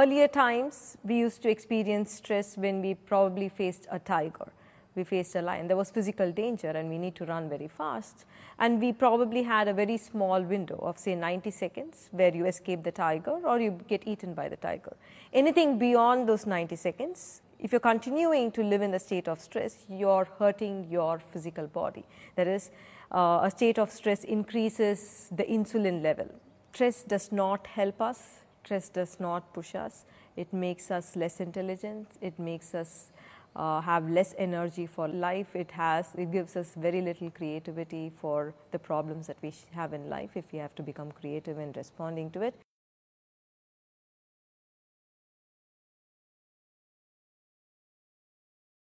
Earlier times, we used to experience stress when we probably faced a tiger. We faced a lion. There was physical danger and we need to run very fast. And we probably had a very small window of say 90 seconds where you escape the tiger or you get eaten by the tiger. Anything beyond those 90 seconds, if you're continuing to live in a state of stress, you're hurting your physical body. That is, uh, a state of stress increases the insulin level. Stress does not help us stress does not push us. It makes us less intelligent. It makes us uh, have less energy for life. It has, it gives us very little creativity for the problems that we have in life if we have to become creative in responding to it.